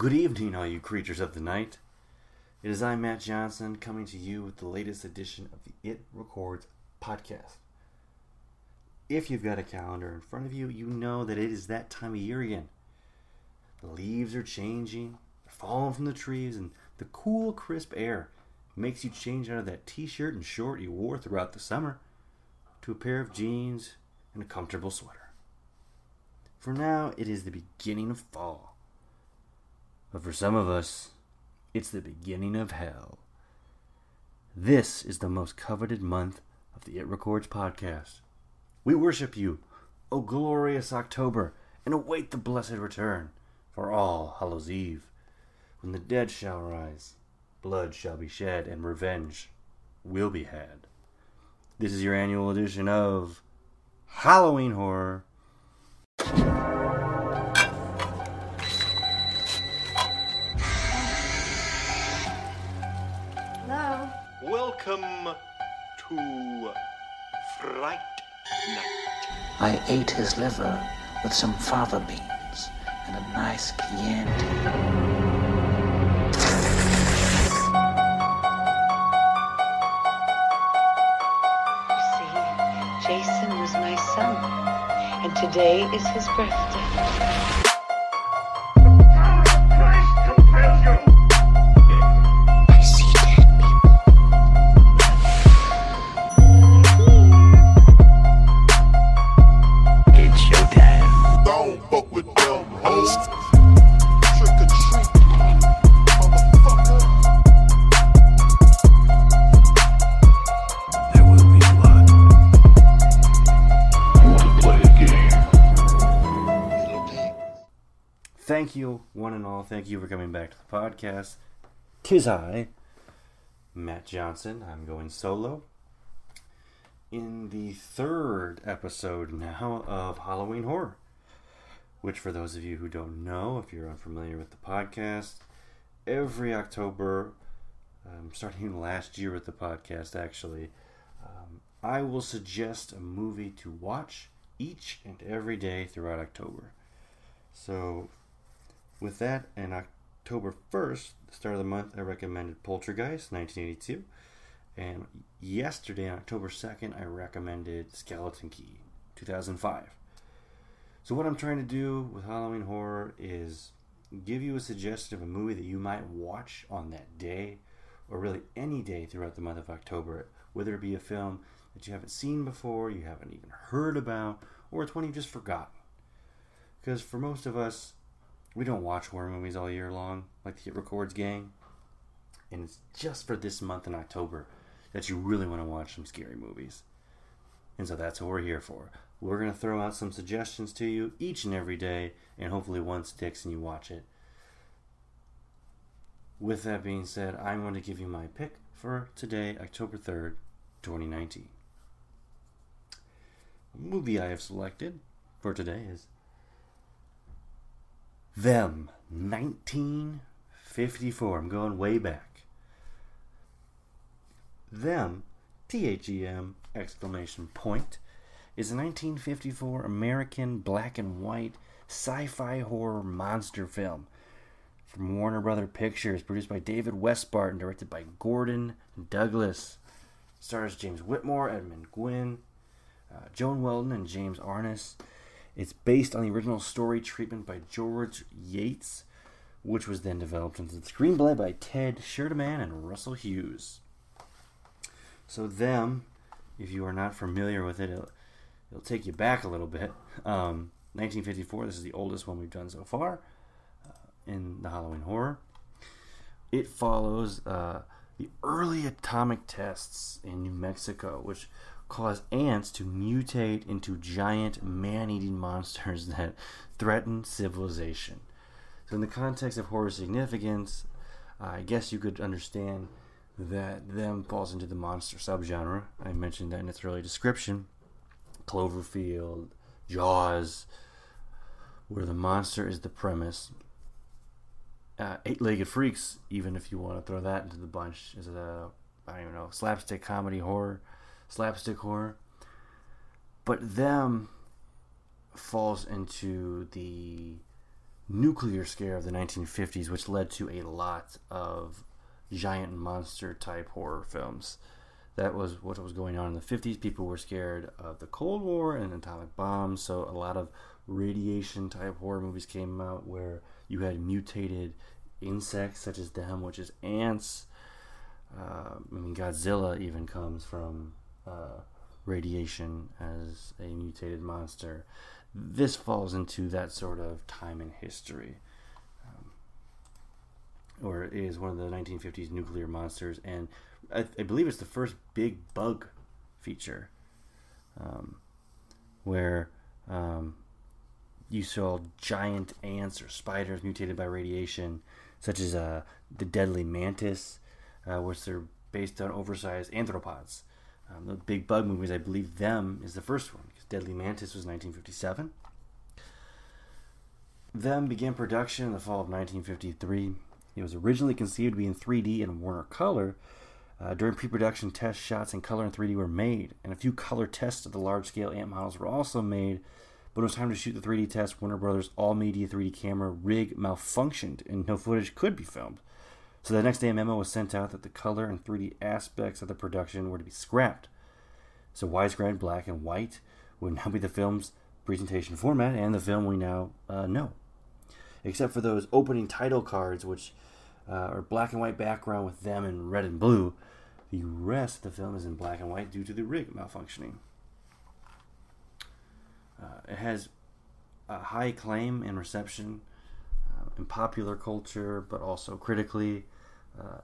Good evening, all you creatures of the night. It is I, Matt Johnson, coming to you with the latest edition of the It Records podcast. If you've got a calendar in front of you, you know that it is that time of year again. The leaves are changing, they're falling from the trees, and the cool, crisp air makes you change out of that t shirt and short you wore throughout the summer to a pair of jeans and a comfortable sweater. For now, it is the beginning of fall. But for some of us, it's the beginning of hell. This is the most coveted month of the It Records podcast. We worship you, O glorious October, and await the blessed return for all Hallows Eve, when the dead shall rise, blood shall be shed, and revenge will be had. This is your annual edition of Halloween Horror. Welcome to Fright Night. I ate his liver with some fava beans and a nice Chianti. You see, Jason was my son, and today is his birthday. Thank you, one and all. Thank you for coming back to the podcast. Tis I, Matt Johnson. I'm going solo. In the third episode now of Halloween Horror, which, for those of you who don't know, if you're unfamiliar with the podcast, every October, um, starting last year with the podcast actually, um, I will suggest a movie to watch each and every day throughout October. So, with that, and October 1st, the start of the month, I recommended Poltergeist 1982. And yesterday, on October 2nd, I recommended Skeleton Key 2005. So, what I'm trying to do with Halloween Horror is give you a suggestion of a movie that you might watch on that day, or really any day throughout the month of October, whether it be a film that you haven't seen before, you haven't even heard about, or it's one you've just forgotten. Because for most of us, we don't watch horror movies all year long, like the Hit Records gang. And it's just for this month in October that you really want to watch some scary movies. And so that's what we're here for. We're going to throw out some suggestions to you each and every day, and hopefully one sticks and you watch it. With that being said, I'm going to give you my pick for today, October 3rd, 2019. The movie I have selected for today is them, 1954. I'm going way back. Them, T H E M, exclamation point, is a 1954 American black and white sci fi horror monster film from Warner Brother Pictures, produced by David Weisbart and directed by Gordon Douglas. Stars James Whitmore, Edmund Gwenn, uh, Joan Weldon, and James Arness. It's based on the original story treatment by George Yates, which was then developed into the screenplay by Ted Sherdeman and Russell Hughes. So, them, if you are not familiar with it, it'll, it'll take you back a little bit. Um, 1954, this is the oldest one we've done so far uh, in the Halloween horror. It follows uh, the early atomic tests in New Mexico, which cause ants to mutate into giant man eating monsters that threaten civilization. So, in the context of horror significance, I guess you could understand that them falls into the monster subgenre. I mentioned that in its early description. Cloverfield, Jaws, where the monster is the premise. Uh, Eight-legged freaks, even if you want to throw that into the bunch, is a I don't even know slapstick comedy horror, slapstick horror. But them falls into the nuclear scare of the 1950s, which led to a lot of giant monster type horror films. That was what was going on in the 50s. People were scared of the Cold War and atomic bombs, so a lot of radiation type horror movies came out where you had mutated insects such as them, which is ants. Uh, I mean, Godzilla even comes from uh, radiation as a mutated monster. This falls into that sort of time in history, um, or it is one of the 1950s nuclear monsters, and I, I believe it's the first big bug feature, um, where um, you saw giant ants or spiders mutated by radiation, such as uh, the deadly mantis, uh, which they're based on oversized anthropods. Um, the big bug movies, I believe them is the first one because Deadly Mantis was 1957. Them began production in the fall of 1953. It was originally conceived to be in 3D and Warner Color. Uh, during pre-production test shots in color and 3D were made, and a few color tests of the large-scale ant models were also made. But when it was time to shoot the 3D test, Warner Brothers' all-media 3D camera rig malfunctioned, and no footage could be filmed. So the next day, a memo was sent out that the color and 3D aspects of the production were to be scrapped. So widescreen black and white would now be the film's presentation format and the film we now uh, know. Except for those opening title cards, which uh, are black and white background with them in red and blue, the rest of the film is in black and white due to the rig malfunctioning. Uh, it has a high claim and reception in popular culture, but also critically. Uh,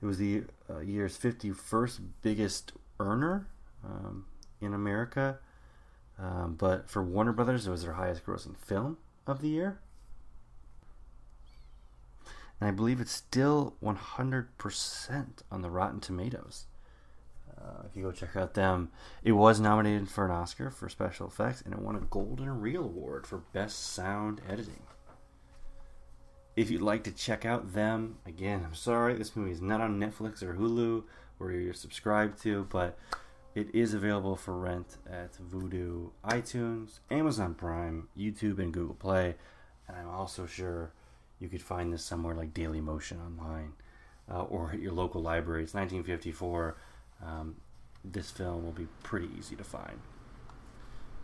it was the uh, year's 51st biggest earner um, in America, um, but for Warner Brothers, it was their highest grossing film of the year. And I believe it's still 100% on the Rotten Tomatoes. Uh, if you go check out them, it was nominated for an Oscar for special effects, and it won a Golden Reel Award for Best Sound Editing. If you'd like to check out them, again, I'm sorry, this movie is not on Netflix or Hulu where you're subscribed to, but it is available for rent at Vudu, iTunes, Amazon Prime, YouTube, and Google Play. And I'm also sure you could find this somewhere like Daily Motion online uh, or at your local library. It's 1954. Um, this film will be pretty easy to find.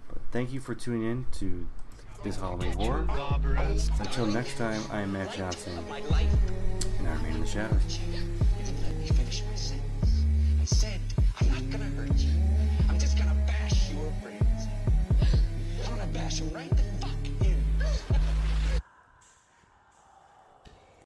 But thank you for tuning in to this Halloween horror. Until next time, I am Matt Johnson, and I remain in the shadows.